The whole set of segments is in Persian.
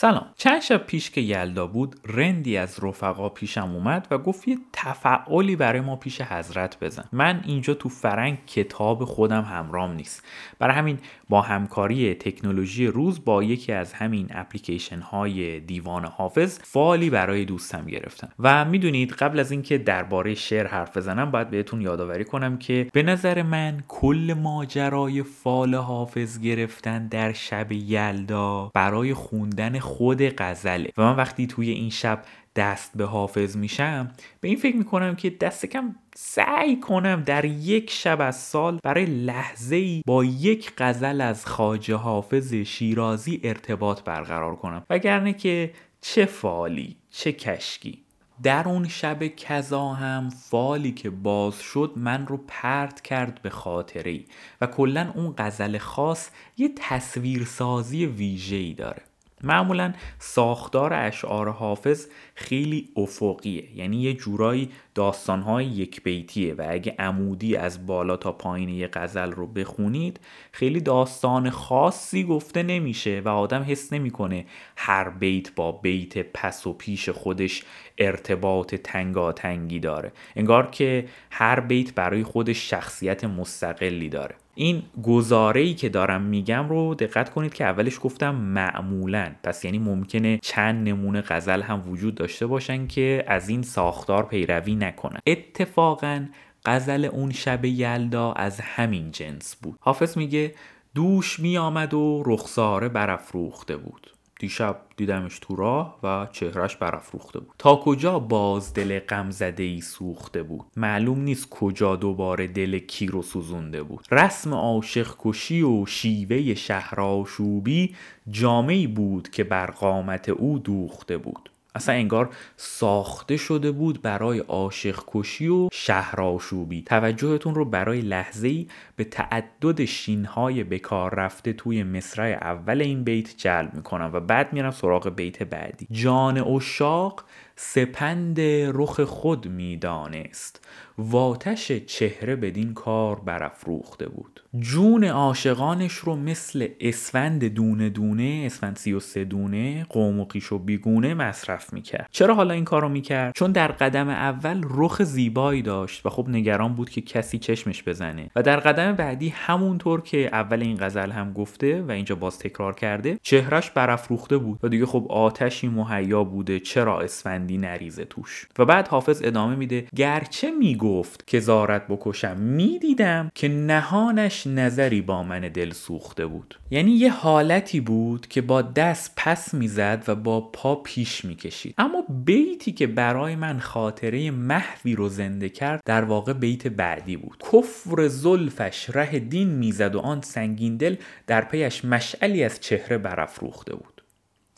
سلام. چند شب پیش که یلدا بود رندی از رفقا پیشم اومد و گفت یه تفعالی برای ما پیش حضرت بزن. من اینجا تو فرنگ کتاب خودم همرام نیست. برای همین با همکاری تکنولوژی روز با یکی از همین اپلیکیشن های دیوان حافظ فالی برای دوستم گرفتم. و می‌دونید قبل از اینکه درباره شعر حرف بزنم باید بهتون یادآوری کنم که به نظر من کل ماجرای فال حافظ گرفتن در شب یلدا برای خوندن خود غزله. و من وقتی توی این شب دست به حافظ میشم به این فکر می‌کنم که دست کم سعی کنم در یک شب از سال برای لحظه ای با یک غزل از خاجه حافظ شیرازی ارتباط برقرار کنم. وگرنه که چه فالی چه کشکی. در اون شب کذا هم فالی که باز شد من رو پرت کرد به خاطره ای و کلا اون غزل خاص یه تصویرسازی ویژه‌ای داره. معمولا ساختار اشعار حافظ خیلی افقیه. یعنی یه جورایی داستانهای یک بیتیه و اگه عمودی از بالا تا پایین یه غزل رو بخونید خیلی داستان خاصی گفته نمیشه و آدم حس نمی‌کنه هر بیت با بیت پس و پیش خودش ارتباط تنگاتنگی داره. انگار که هر بیت برای خودش شخصیت مستقلی داره. این گزاره ای که دارم میگم رو دقت کنید که اولش گفتم معمولا. پس یعنی ممکنه چند نمونه غزل هم وجود داشته باشن که از این ساختار پیروی نکنن. اتفاقا غزل اون شب یلدا از همین جنس بود. حافظ میگه دوش می آمد و رخساره برافروخته بود. دیشب دیدمش تو راه و چهرش برافروخته بود. تا کجا باز دل غمزده ای سوخته بود؟ معلوم نیست کجا دوباره دل کی رو سوزونده بود. رسم عاشق کشی و شیوه شهرآشوبی جامعی بود که بر قامت او دوخته بود. اصلا انگار ساخته شده بود برای عاشق کشی و شهرآشوبی توجهتون رو برای لحظه ای به تعدد شینهای بکار رفته توی مصرع اول این بیت جلب می‌کنم و بعد میرم سراغ بیت بعدی. جان اشاق سپند رخ خود می‌دانست. واتش چهره بدین کار برافروخته بود. جون عاشقانش رو مثل اسفند دونه دونه اسفند سی و سه دونه قوم و قیش و بیگونه مصرف می‌کرد. چرا حالا این کارو می‌کرد؟ چون در قدم اول رخ زیبایی داشت و خب نگران بود که کسی چشمش بزنه. و در قدم بعدی همونطور که اول این غزل هم گفته و اینجا باز تکرار کرده چهرش برافروخته بود و دیگه خب آتشی مهیا بوده چرا اسفندی نریزه توش؟ و بعد حافظ ادامه میده گرچه می‌گفت که زارت بکشم می‌دیدم که نهانش نظری با من دل سوخته بود. یعنی یه حالتی بود که با دست پس می‌زد و با پا پیش می‌کشید. اما بیتی که برای من خاطره محوی رو زنده کرد در واقع بیت بعدی بود. کفر زلفش ره دین می‌زد و آن سنگین دل در پیش مشعلی از چهره برافروخته بود.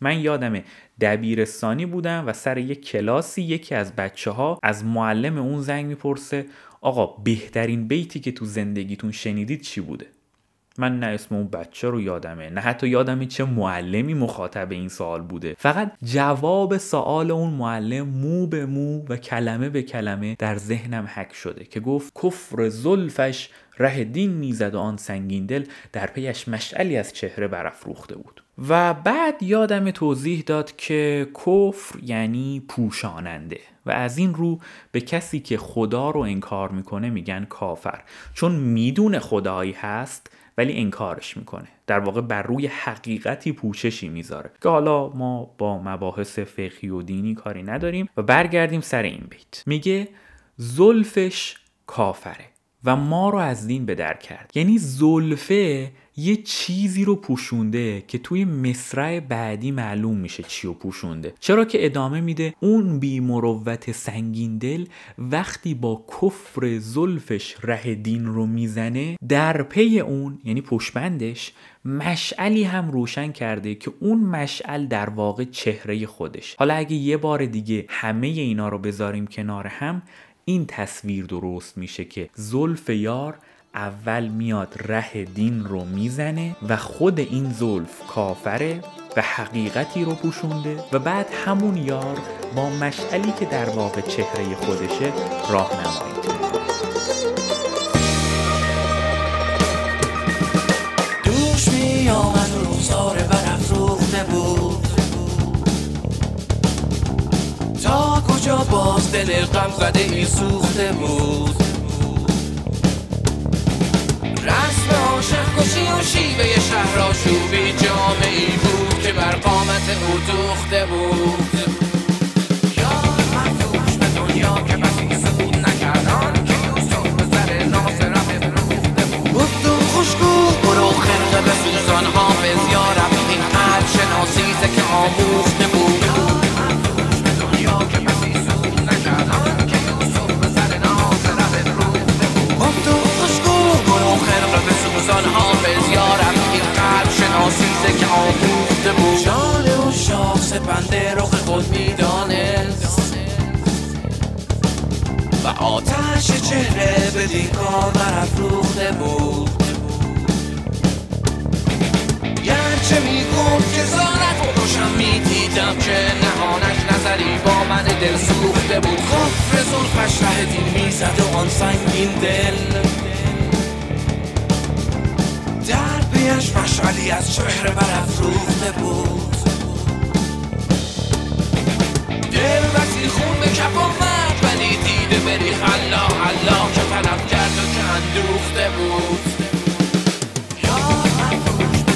من یادم دبیرستانی بودم و سر یک کلاسی یکی از بچه ها از معلم اون زنگ می‌پرسه آقا بهترین بیتی که تو زندگیتون شنیدید چی بوده؟ من نه اسم اون بچه رو یادمه نه حتی یادمه چه معلمی مخاطب این سوال بوده. فقط جواب سوال اون معلم مو به مو و کلمه به کلمه در ذهنم حک شده که گفت کفر زلفش ره دین می‌زد و آن سنگین دل در پیش مشعلی از چهره برافروخته بود. و بعد یادم توضیح داد که کفر یعنی پوشاننده و از این رو به کسی که خدا رو انکار می‌کنه میگن کافر. چون می‌دونه خدایی هست ولی انکارش می‌کنه. در واقع بر روی حقیقتی پوششی می‌ذاره. که حالا ما با مباحث فقهی و دینی کاری نداریم و برگردیم سر این بیت. میگه زلفش کافره و ما رو از دین به در کرد. یعنی زلفه یه چیزی رو پوشونده که توی مصرع بعدی معلوم میشه چی رو پوشونده. چرا که ادامه میده اون بی مروت سنگین دل وقتی با کفر زلفش ره دین رو می‌زنه در پی اون یعنی پشبندش مشعلی هم روشن کرده که اون مشعل در واقع چهره خودش. حالا اگه یه بار دیگه همه اینا رو بذاریم کنار هم این تصویر درست میشه که زلف یار اول میاد ره دین رو می‌زنه و خود این زلف کافره و حقیقتی رو پوشونده و بعد همون یار با مشعلی که در واقع چهره خودشه راهنمایی دوش می آمد روزار برافروخته بود. تا کجا باز دل غم زده این سوخته بود؟ رسم عاشق کشی و شیوه شهر شوبی جامعی بود که بر قامت او دوخته بود. حافظ یارم این قلب شناسیزه که آموخته بود. سپنده رخ خود می‌دانست و آتش چهره به دیکار برافروخته بود گرچه می‌گفت که زارت بکشم می‌دیدم که نهانش نظری با من دل سوخته بود کفر زلفش ره دین می‌زد و آن سنگین دل در پیش مشعلی از چهره برافروخته بود وزی خون به کف آمد ولی دیده بری خلا الله که طلب کرد و که اندوخته بود. یار مفروش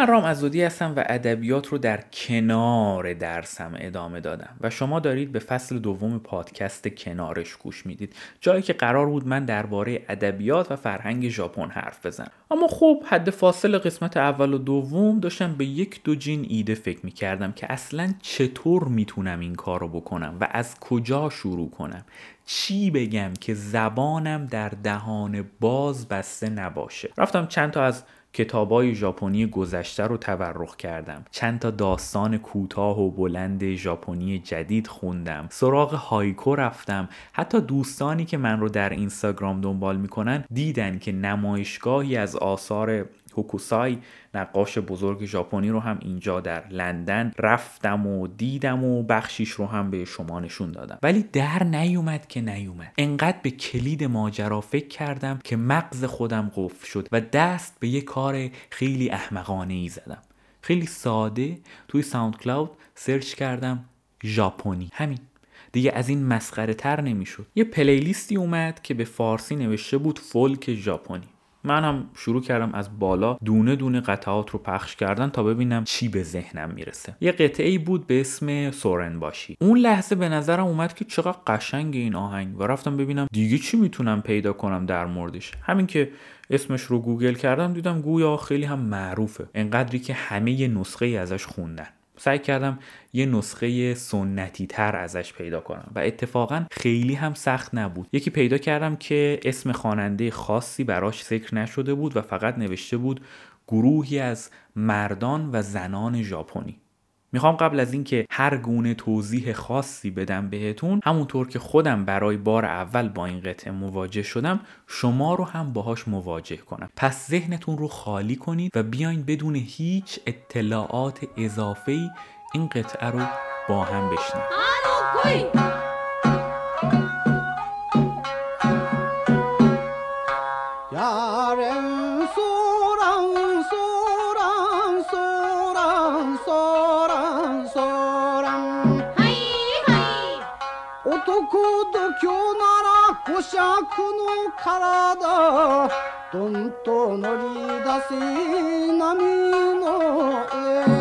من رام ازودی هستم و ادبیات رو در کنار درسم ادامه دادم و شما دارید به فصل دوم پادکست کنارش گوش می‌دید. جایی که قرار بود من درباره ادبیات و فرهنگ ژاپن حرف بزنم. اما خب حد فاصل قسمت اول و دوم داشتم به یک دو جین ایده فکر می‌کردم که اصلا چطور می‌تونم این کار رو بکنم و از کجا شروع کنم. چی بگم که زبانم در دهان باز بسته نباشه. رفتم چند تا از کتابای ژاپنی گذشته رو تورخ کردم. چند تا داستان کوتاه و بلند ژاپنی جدید خوندم. سراغ هایکو رفتم. حتی دوستانی که من رو در اینستاگرام دنبال می‌کنن دیدن که نمایشگاهی از آثار هوکوسای نقاش بزرگ ژاپنی رو هم اینجا در لندن رفتم و دیدم و بخشیش رو هم به شما نشون دادم. ولی در نیومد که نیومد. انقدر به کلید ماجرا فکر کردم که مغز خودم قفل شد و دست به یه کار خیلی احمقانه ای زدم. خیلی ساده توی SoundCloud search کردم ژاپنی. همین. دیگه از این مسخره تر نمی‌شد. یه playlist ی اومد که به فارسی نوشته بود فولک ژاپنی. من هم شروع کردم از بالا دونه دونه قطعات رو پخش کردن تا ببینم چی به ذهنم می‌رسه. یه قطعه ای بود به اسم Soran Bushi اون لحظه به نظرم اومد که چقدر قشنگ این آهنگ و رفتم ببینم دیگه چی می‌تونم پیدا کنم در موردش. همین که اسمش رو گوگل کردم دیدم گویا خیلی هم معروفه. انقدری که همه نسخه ای ازش خوندن. سعی کردم یه نسخه سنتی تر ازش پیدا کنم و اتفاقا خیلی هم سخت نبود. یکی پیدا کردم که اسم خواننده خاصی براش ذکر نشده بود و فقط نوشته بود گروهی از مردان و زنان ژاپنی. می‌خوام قبل از اینکه هر گونه توضیح خاصی بدم بهتون همونطور که خودم برای بار اول با این قطعه مواجه شدم شما رو هم باهاش مواجه کنم. پس ذهنتون رو خالی کنید و بیاین بدون هیچ اطلاعات اضافه این قطعه رو با هم بشنویم. ら五尺の体どんと乗り出せ波の上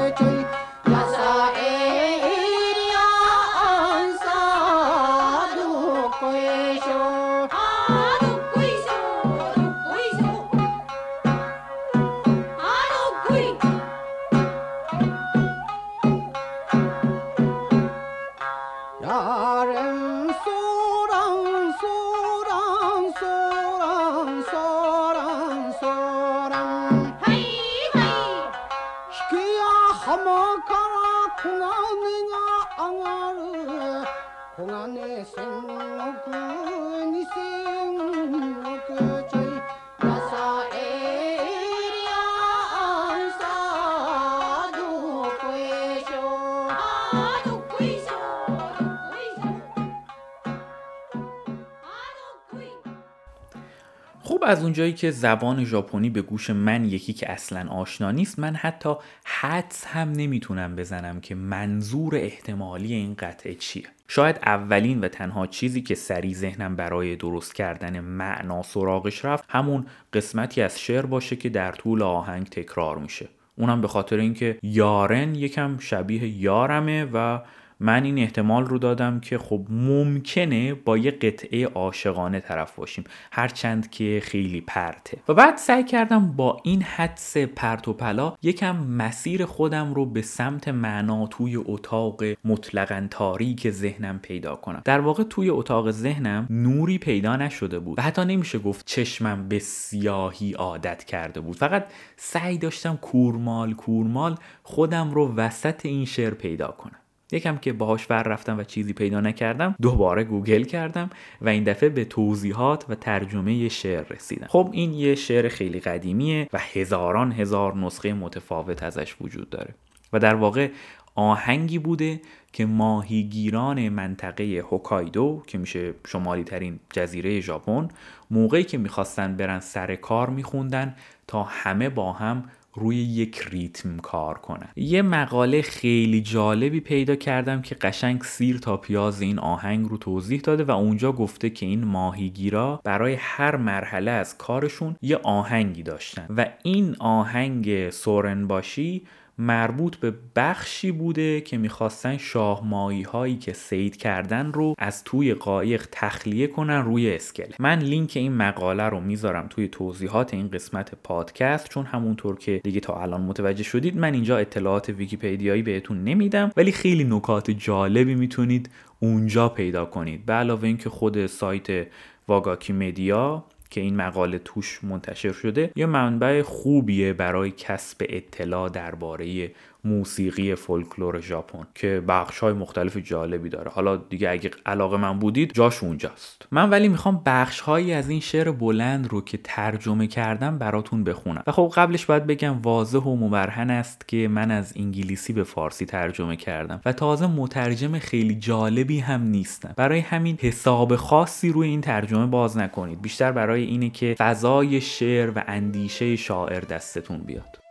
از اونجایی که زبان ژاپنی به گوش من یکی که اصلا آشنا نیست من حتی حدس هم نمی‌تونم بزنم که منظور احتمالی این قطعه چیه. شاید اولین و تنها چیزی که سری ذهنم برای درست کردن معنا سراغش رفت همون قسمتی از شعر باشه که در طول آهنگ تکرار میشه. اونم به خاطر اینکه یارن یکم شبیه یارمه و من این احتمال رو دادم که خب ممکنه با یه قطعه عاشقانه طرف باشیم. هرچند که خیلی پرته. و بعد سعی کردم با این حدس پرت و پلا یکم مسیر خودم رو به سمت معنا توی اتاق مطلقا تاریک ذهنم پیدا کنم. در واقع توی اتاق ذهنم نوری پیدا نشده بود و حتی نمیشه گفت چشمم به سیاهی عادت کرده بود. فقط سعی داشتم کورمال کورمال خودم رو وسط این شعر پیدا کنم. یکم که باهاش ور رفتم و چیزی پیدا نکردم دوباره گوگل کردم و این دفعه به توضیحات و ترجمه شعر رسیدم. خب این یه شعر خیلی قدیمیه و هزاران هزار نسخه متفاوت ازش وجود داره و در واقع آهنگی بوده که ماهیگیران منطقه هوکایدو که میشه شمالی ترین جزیره ژاپن موقعی که می‌خواستن برن سر کار میخوندن تا همه با هم روی یک ریتم کار کنن یه مقاله خیلی جالبی پیدا کردم که قشنگ سیر تا پیاز این آهنگ رو توضیح داده و اونجا گفته که این ماهیگیرا برای هر مرحله از کارشون یه آهنگی داشتن. و این آهنگ سورن باشی مربوط به بخشی بوده که می‌خواستن شاهمایی هایی که سید کردن رو از توی قایق تخلیه کنن روی اسکله. من لینک این مقاله رو می‌ذارم توی توضیحات این قسمت پادکست چون همونطور که دیگه تا الان متوجه شدید من اینجا اطلاعات ویکیپدیایی بهتون نمیدم ولی خیلی نکات جالبی می‌تونید اونجا پیدا کنید. به علاوه اینکه خود سایت واگاکی مدیا که این مقاله توش منتشر شده یه منبع خوبیه برای کسب اطلاع درباره موسیقی فولکلور ژاپن که بخش های مختلف جالبی داره. حالا دیگه اگه علاقه من بودید جاش اونجاست. من ولی می‌خوام بخش هایی از این شعر بلند رو که ترجمه کردم براتون بخونم. و خب قبلش باید بگم واضح و مبرهن است که من از انگلیسی به فارسی ترجمه کردم و تازه مترجم خیلی جالبی هم نیستم. برای همین حساب خاصی روی این ترجمه باز نکنید. بیشتر برای اینه که فضای شعر و اندیشه شاعر دستتون بیاد.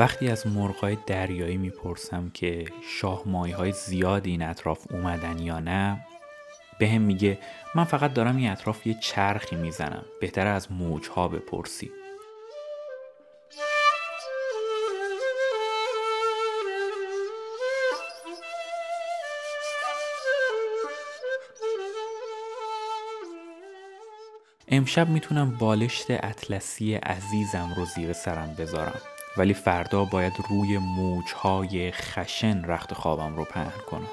وقتی از مرغای دریایی می‌پرسم که شاهمایی های زیادی این اطراف اومدن یا نه به هم میگه من فقط دارم این اطراف یه چرخی می‌زنم بهتر از موجها بپرسی. امشب می‌تونم بالشت اطلسی عزیزم رو زیر سرم بذارم. ولی فردا باید روی موجهای خشن رخت خوابم رو پهن کنم.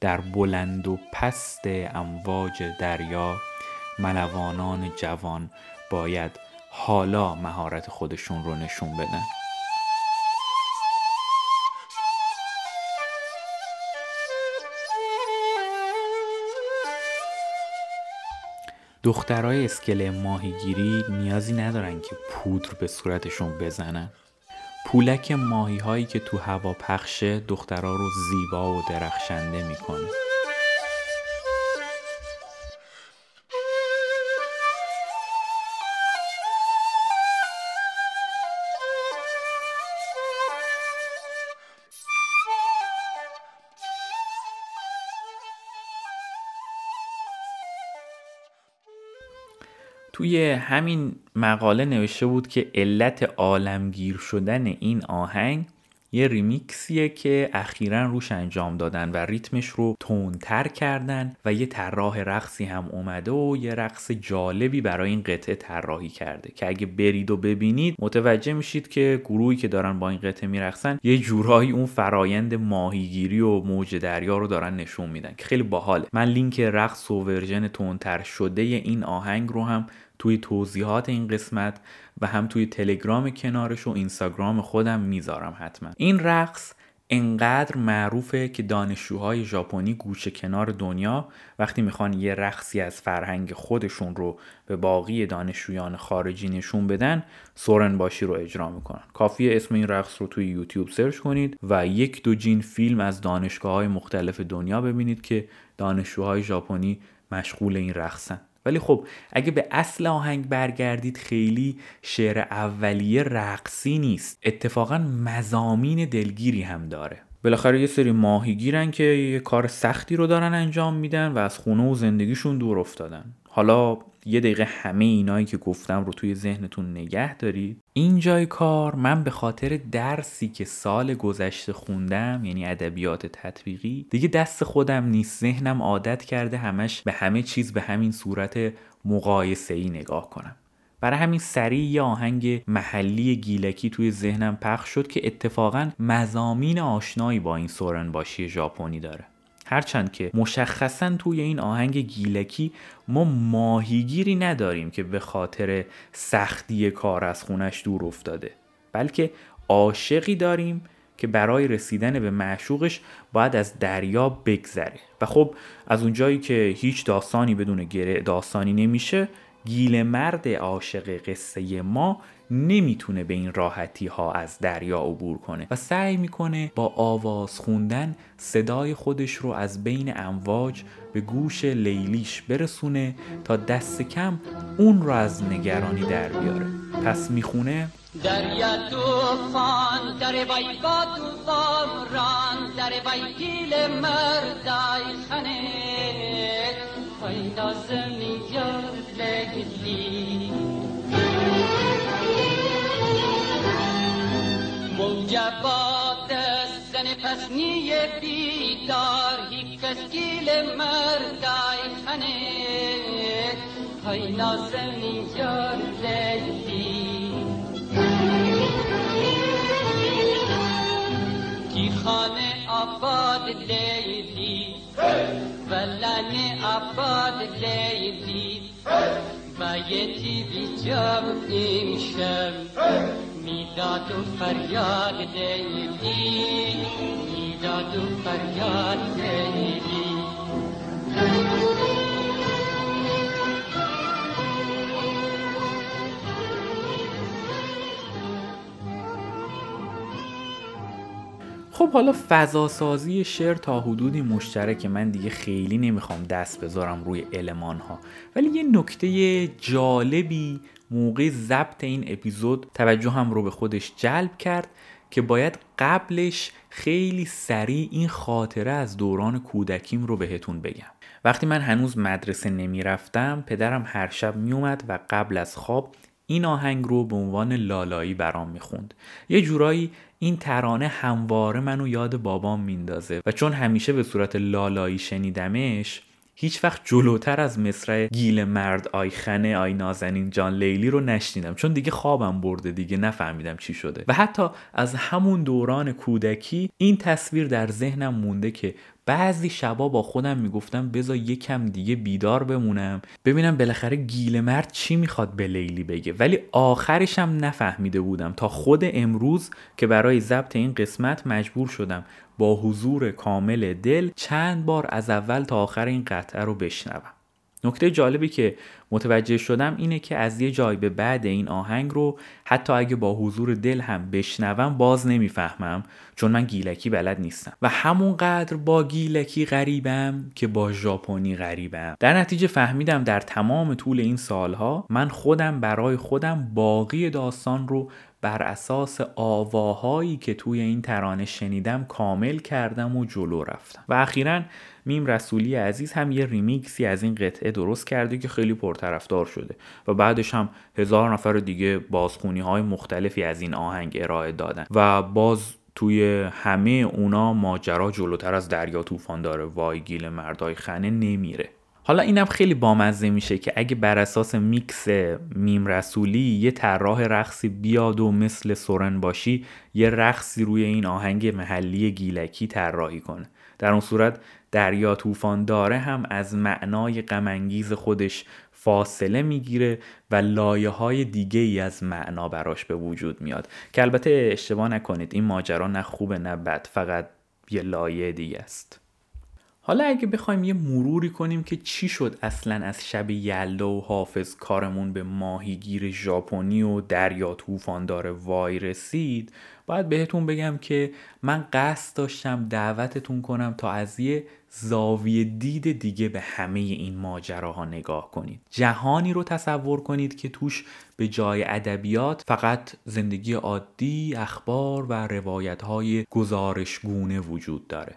در بلند و پست امواج دریا ملوانان جوان باید حالا مهارت خودشون رو نشون بدن. دخترای اسکله ماهیگیری نیازی ندارن که پودر به صورتشون بزنن. پولک ماهی هایی که تو هوا پخشه دخترها رو زیبا و درخشنده می‌کنه. توی همین مقاله نوشته بود که علت عالمگیر شدن این آهنگ یه ریمیکسیه که اخیرا روش انجام دادن و ریتمش رو تندتر کردن و یه طراح رقصی هم اومده و یه رقص جالبی برای این قطعه طراحی کرده که اگه برید و ببینید متوجه میشید که گروهی که دارن با این قطعه میرقصن یه جورایی اون فرایند ماهیگیری و موج دریا رو دارن نشون میدن که خیلی باحاله. من لینک رقص و version تندتر شده این آهنگ رو هم توی توضیحات این قسمت و هم توی تلگرام کنارش و اینستاگرام خودم می‌ذارم حتما. این رقص انقدر معروفه که دانشجوهای ژاپنی گوشه کنار دنیا وقتی می‌خوان یه رقصی از فرهنگ خودشون رو به باقی دانشجویان خارجی نشون بدن سورن باشی رو اجرا می‌کنن. کافیه اسم این رقص رو توی یوتیوب سرچ کنید و یک دو جین فیلم از دانشگاه های مختلف دنیا ببینید که دانشجوهای ژاپنی مشغول این رقصن. ولی خب اگه به اصل آهنگ برگردید خیلی شعر اولیه رقصی نیست. اتفاقا مزامین دلگیری هم داره. بالاخره یه سری ماهیگیرن که یه کار سختی رو دارن انجام میدن و از خونه و زندگیشون دور افتادن. حالا یه دقیقه همه اینایی که گفتم رو توی ذهنتون نگه دارید. این جای کار من به خاطر درسی که سال گذشته خوندم یعنی ادبیات تطبیقی دیگه دست خودم نیست. ذهنم عادت کرده همش به همه چیز به همین صورت مقایسه ای نگاه کنم. برای همین سریع یه آهنگ محلی گیلکی توی ذهنم پخش شد که اتفاقا مزامین آشنایی با این سورن باشی ژاپنی داره. هرچند که مشخصا توی این آهنگ گیلکی ما ماهیگیری نداریم که به خاطر سختی کار از خونش دور افتاده بلکه عاشقی داریم که برای رسیدن به معشوقش باید از دریا بگذره. و خب از اونجایی که هیچ داستانی بدون گره داستانی نمیشه گیل مرد عاشق قصه ما نمی‌تونه به این راحتی ها از دریا عبور کنه و سعی می‌کنه با آواز خوندن صدای خودش رو از بین امواج به گوش لیلیش برسونه تا دست کم اون رو از نگرانی در بیاره. پس می‌خونه؟ دریا توفان در بای با توفان ران در بای گیل مردای خنه های نازنین لگلی موجبات زن پسنی بیدار هیچ کس گیل مردای خنه های نازنین یار لگلی کی خانه آباد لیلی ولن آباد لیلی بایتی بی جام امشب می‌داد و فریاد لیلی می‌داد و فریاد لیلی خب حالا فضاسازی شعر تا حدودی مشترک. من دیگه خیلی نمی‌خوام دست بذارم روی علمان ها ولی یه نکته جالبی موقع ضبط این اپیزود توجه هم رو به خودش جلب کرد که باید قبلش خیلی سریع این خاطره از دوران کودکیم رو بهتون بگم. وقتی من هنوز مدرسه نمی‌رفتم پدرم هر شب میومد و قبل از خواب این آهنگ رو به عنوان لالایی برام می‌خوند. یه جورایی این ترانه همواره منو یاد بابام میندازه و چون همیشه به صورت لالایی شنیدمش هیچ وقت جلوتر از مصرع گیل مرد آی خنه آی نازنین جان لیلی رو نشنیدم. چون دیگه خوابم برده دیگه نفهمیدم چی شده. و حتی از همون دوران کودکی این تصویر در ذهنم مونده که بعضی شبا با خودم می‌گفتم بذار یکم دیگه بیدار بمونم. ببینم بالاخره گیل مرد چی می‌خواد به لیلی بگه. ولی آخرش هم نفهمیده بودم. تا خود امروز که برای ضبط این قسمت مجبور شدم با حضور کامل دل چند بار از اول تا آخر این قطعه رو بشنوم. نکته جالبی که متوجه شدم اینه که از یه جای به بعد این آهنگ رو حتی اگه با حضور دل هم بشنوم باز نمی‌فهمم چون من گیلکی بلد نیستم. و همونقدر با گیلکی غریبم که با ژاپنی غریبم. در نتیجه فهمیدم در تمام طول این سالها من خودم برای خودم باقی داستان رو بر اساس آواهایی که توی این ترانه شنیدم کامل کردم و جلو رفتم. و اخیرا میم رسولی عزیز هم یه ریمیکسی از این قطعه درست کرده که خیلی پرطرفدار شده و بعدش هم هزار نفر دیگه بازخونی های مختلفی از این آهنگ ارائه دادن و باز توی همه اونا ماجرا جلوتر از دریا طوفان داره. وای گیل مردای خنه نمیره. حالا اینم خیلی بامزه میشه که اگه بر اساس میکس میم رسولی یه طراح رقصی بیاد و مثل سورن باشی یه رقصی روی این آهنگ محلی گیلکی طراحی کنه. در اون صورت دریا طوفان داره هم از معنای غمانگیز خودش فاصله می‌گیره و لایه های دیگه ای از معنا براش به وجود میاد. که البته اشتباه نکنید این ماجرا نه خوبه نه بد فقط یه لایه دیگه است. حالا اگه بخوایم یه مروری کنیم که چی شد اصلا از شب یلدا و حافظ کارمون به ماهیگیر ژاپنی و دریا طوفاندار وای رسید باید بهتون بگم که من قصد داشتم دعوتتون کنم تا از یه زاویه دید دیگه به همه این ماجراها نگاه کنید. جهانی رو تصور کنید که توش به جای ادبیات فقط زندگی عادی اخبار و روایت های گزارشگونه وجود داره.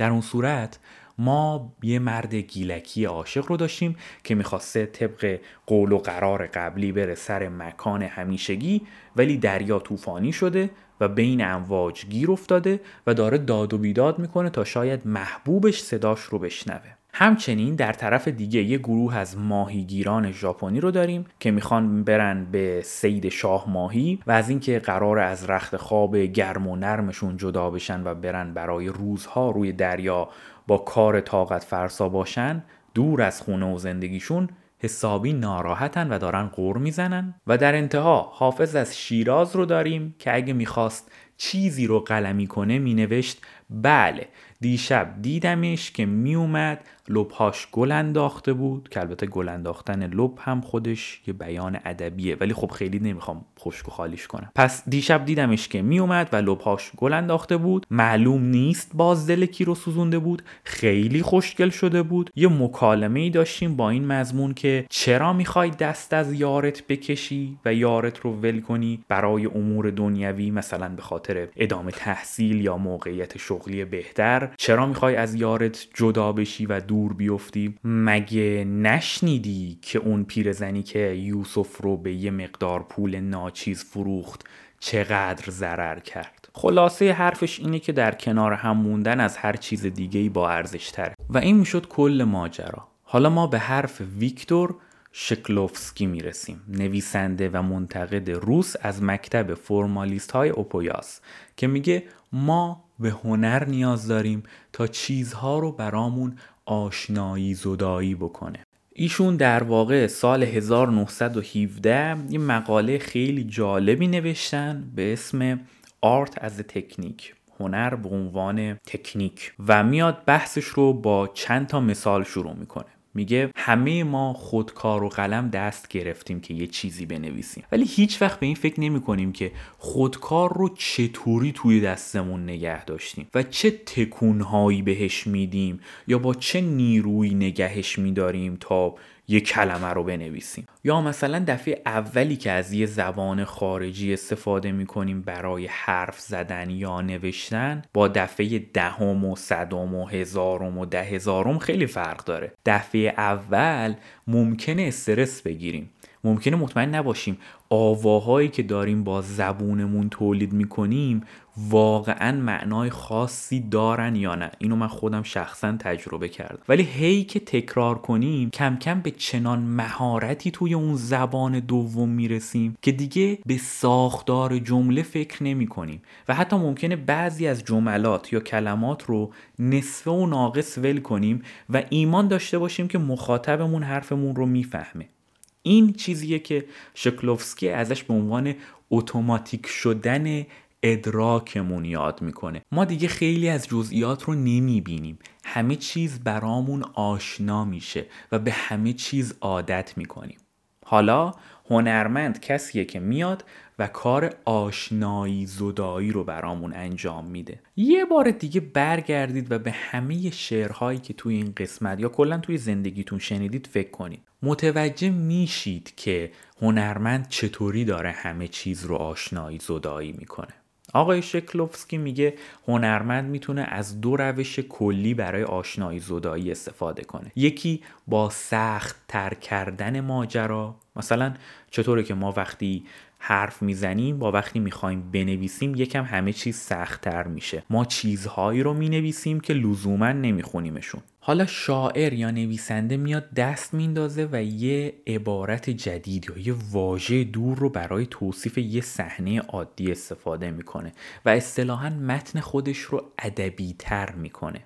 در اون صورت ما یه مرد گیلکی عاشق رو داشتیم که می‌خواسته طبق قول و قرار قبلی بره سر مکان همیشگی ولی دریا طوفانی شده و بین امواج گیر افتاده و داره داد و بیداد می‌کنه تا شاید محبوبش صداش رو بشنوه. همچنین در طرف دیگه یه گروه از ماهیگیران ژاپنی رو داریم که می‌خوان برن به سید شاه ماهی و از اینکه قرار از رخت خواب گرم و نرمشون جدا بشن و برن برای روزها روی دریا با کار طاقت فرسا باشن دور از خونه و زندگیشون حسابی ناراحتن و دارن قور می‌زنن. و در انتها حافظ از شیراز رو داریم که اگه می‌خواست چیزی رو قلمی کنه مینوشت بله دیشب دیدمش که میومد لبهاش گل انداخته بود که البته گل انداختن لب هم خودش یه بیان ادبیه. ولی خب خیلی نمی‌خوام خشک و خالیش کنم. پس دیشب دیدمش که میومد و لبهاش گل انداخته بود. معلوم نیست باز دل کی رو سوزونده بود. خیلی خوشگل شده بود. یه مکالمه ای داشتیم با این مضمون که چرا می‌خوای دست از یارت بکشی و یارت رو ول کنی برای امور دنیوی مثلا به خاطر ادامه تحصیل یا موقعیت شغلی بهتر؟ چرا می‌خوای از یارت جدا بشی و دور بیفتی مگه نشنیدی که اون پیرزنی که یوسف رو به یه مقدار پول ناچیز فروخت چقدر ضرر کرد؟ خلاصه حرفش اینه که در کنار هم موندن از هر چیز دیگه‌ای با ارزش تره و این می‌شد کل ماجرا. حالا ما به حرف ویکتور شکلوفسکی می‌رسیم نویسنده و منتقد روس از مکتب فرمالیست های اوپویاس که میگه ما به هنر نیاز داریم تا چیزها رو برامون آشنایی زدایی بکنه. ایشون در واقع سال 1917 یه مقاله خیلی جالبی نوشتن به اسم آرت از تکنیک هنر به عنوان تکنیک و میاد بحثش رو با چند تا مثال شروع می‌کنه. میگه همه ما خودکار و قلم دست گرفتیم که یه چیزی بنویسیم. ولی هیچ وقت به این فکر نمی کنیم که خودکار رو چطوری توی دستمون نگه داشتیم و چه تکونهایی بهش میدیم یا با چه نیروی نگهش میداریم تا یه کلمه رو بنویسیم. یا مثلا دفعه اولی که از یه زبان خارجی استفاده می‌کنیم برای حرف زدن یا نوشتن با دفعه دهم و صدم و هزارم و ده هزارم خیلی فرق داره. دفعه اول ممکنه استرس بگیریم. ممکنه مطمئن نباشیم. آواهایی که داریم با زبونمون تولید می‌کنیم واقعا معنای خاصی دارن یا نه؟ اینو من خودم شخصا تجربه کردم. ولی هی که تکرار کنیم کم کم به چنان مهارتی توی اون زبان دوم می‌رسیم که دیگه به ساختار جمله فکر نمی کنیم و حتی ممکنه بعضی از جملات یا کلمات رو نصفه و ناقص ول کنیم و ایمان داشته باشیم که مخاطبمون حرفمون رو می‌فهمه. این چیزیه که شکلوفسکی ازش به عنوان اتوماتیک شدن ادراکمون یاد می‌کنه. ما دیگه خیلی از جزئیات رو نمی‌بینیم. همه چیز برامون آشنا میشه و به همه چیز عادت می‌کنیم. حالا هنرمند کسیه که میاد و کار آشنایی زدایی رو برامون انجام میده. یه بار دیگه برگردید و به همه شعرهایی که توی این قسمت یا کلا توی زندگیتون شنیدید فکر کنید. متوجه میشید که هنرمند چطوری داره همه چیز رو آشنایی زدایی می‌کنه. آقای شکلوفسکی میگه هنرمند می‌تونه از دو روش کلی برای آشنایی زدایی استفاده کنه. یکی با سخت تر کردن ماجرا. مثلا چطوره که ما وقتی حرف می‌زنیم با وقتی می‌خوایم بنویسیم یکم همه چیز سختتر میشه. ما چیزهایی رو می‌نویسیم که لزوما نمیخونیمشون. حالا شاعر یا نویسنده میاد دست میندازه و یه عبارت جدید یا یه واژه دور رو برای توصیف یه صحنه عادی استفاده می‌کنه و اصطلاحا متن خودش رو ادبی تر می‌کنه.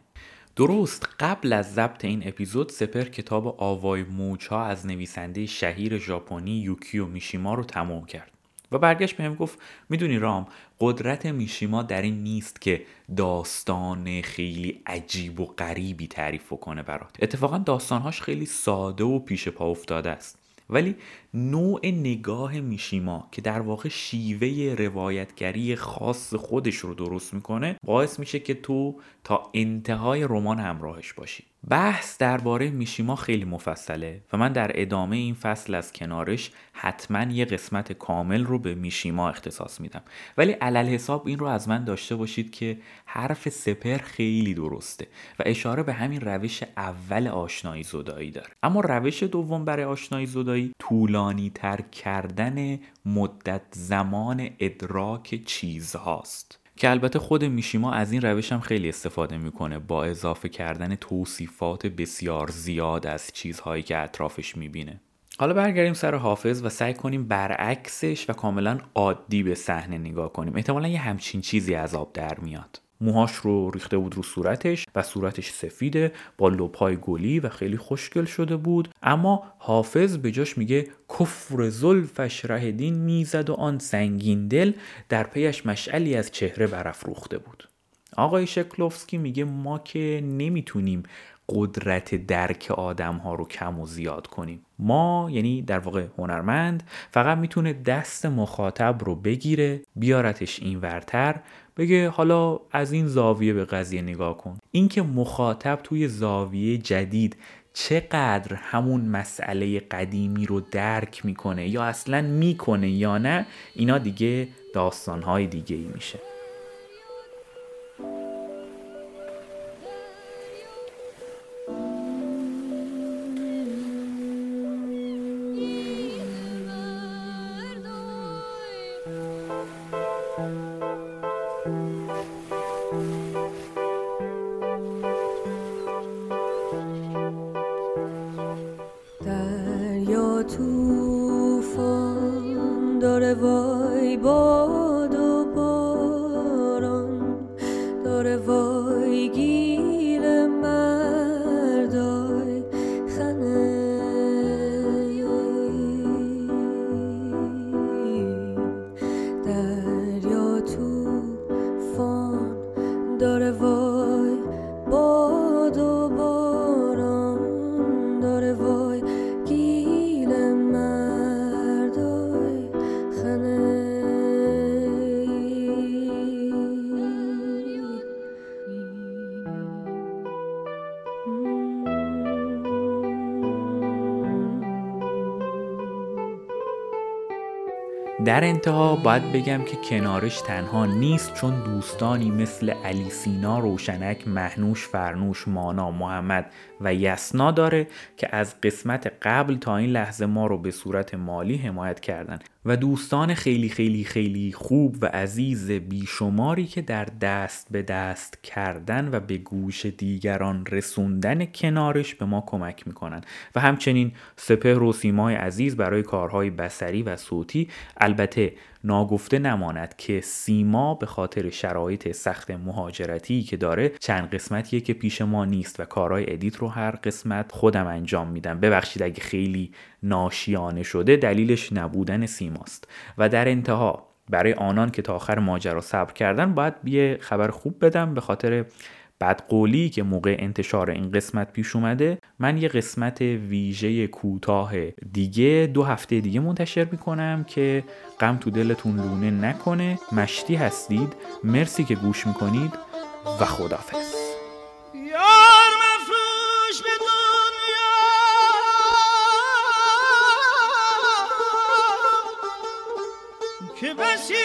درست قبل از ضبط این اپیزود سپر کتاب آوای موجها از نویسنده شهیر ژاپنی یوکیو میشیما رو تمام کرد. و برگشت بهم گفت می‌دونی رام قدرت میشیما در این نیست که داستان خیلی عجیب و غریبی تعریف کنه برات. اتفاقا داستانهاش خیلی ساده و پیش پا افتاده است. ولی نوع نگاه میشیما که در واقع شیوه روایتگری خاص خودش رو درست می‌کنه باعث میشه که تو تا انتهای رمان همراهش باشی. بحث درباره میشیما خیلی مفصله و من در ادامه این فصل از کنارش حتما یه قسمت کامل رو به میشیما اختصاص میدم. ولی علل حساب این رو از من داشته باشید که حرف سپر خیلی درسته و اشاره به همین روش اول آشنایی زدایی داره. اما روش دوم برای آشنایی زدایی طولانی تر کردن مدت زمان ادراک چیزهاست. که البته خود میشیما از این روش هم خیلی استفاده می‌کنه. با اضافه کردن توصیفات بسیار زیاد از چیزهایی که اطرافش می‌بینه. حالا برگردیم سر حافظ و سعی کنیم برعکسش و کاملا عادی به صحنه نگاه کنیم. احتمالا یه همچین چیزی از آب در میاد. موهاش رو ریخته بود رو صورتش و صورتش سفیده با لپای گلی و خیلی خوشگل شده بود. اما حافظ به جاش میگه کفر زلفش ره دین می‌زد و آن سنگین دل در پیش مشعلی از چهره برافروخته بود. آقای شکلوفسکی میگه ما که نمی‌تونیم قدرت درک آدم ها رو کم و زیاد کنیم. ما یعنی در واقع هنرمند فقط می‌تونه دست مخاطب رو بگیره بیارتش این ورتر بگه حالا از این زاویه به قضیه نگاه کن. اینکه مخاطب توی زاویه جدید چقدر همون مسئله قدیمی رو درک می‌کنه یا اصلا می‌کنه یا نه اینا دیگه داستانهای دیگه ای میشه. در انتها باید بگم که کنارش تنها نیست چون دوستانی مثل علی سینا روشنک مهنوش فرنوش مانا محمد و یسنا داره که از قسمت قبل تا این لحظه ما رو به صورت مالی حمایت کردن. و دوستان خیلی خیلی خیلی خوب و عزیز بیشماری که در دست به دست کردن و به گوش دیگران رسوندن کنارش به ما کمک می‌کنن. و همچنین سپهر و سیمای عزیز برای کارهای بسری و صوتی البته ناگفته نماند که سیما به خاطر شرایط سخت مهاجرتی که داره چند قسمتیه که پیش ما نیست و کارهای ادیت رو هر قسمت خودم انجام میدم. ببخشید اگه خیلی ناشیانه شده دلیلش نبودن سیماست. و در انتها برای آنان که تا آخر ماجرا صبر کردن باید یه خبر خوب بدم به خاطر بدقولی که موقع انتشار این قسمت پیش اومده من یه قسمت ویژه کوتاه دیگه دو هفته دیگه منتشر می‌کنم که غم تو دلتون لونه نکنه. مشتی هستید. مرسی که گوش می‌کنید و دنیا. که بسی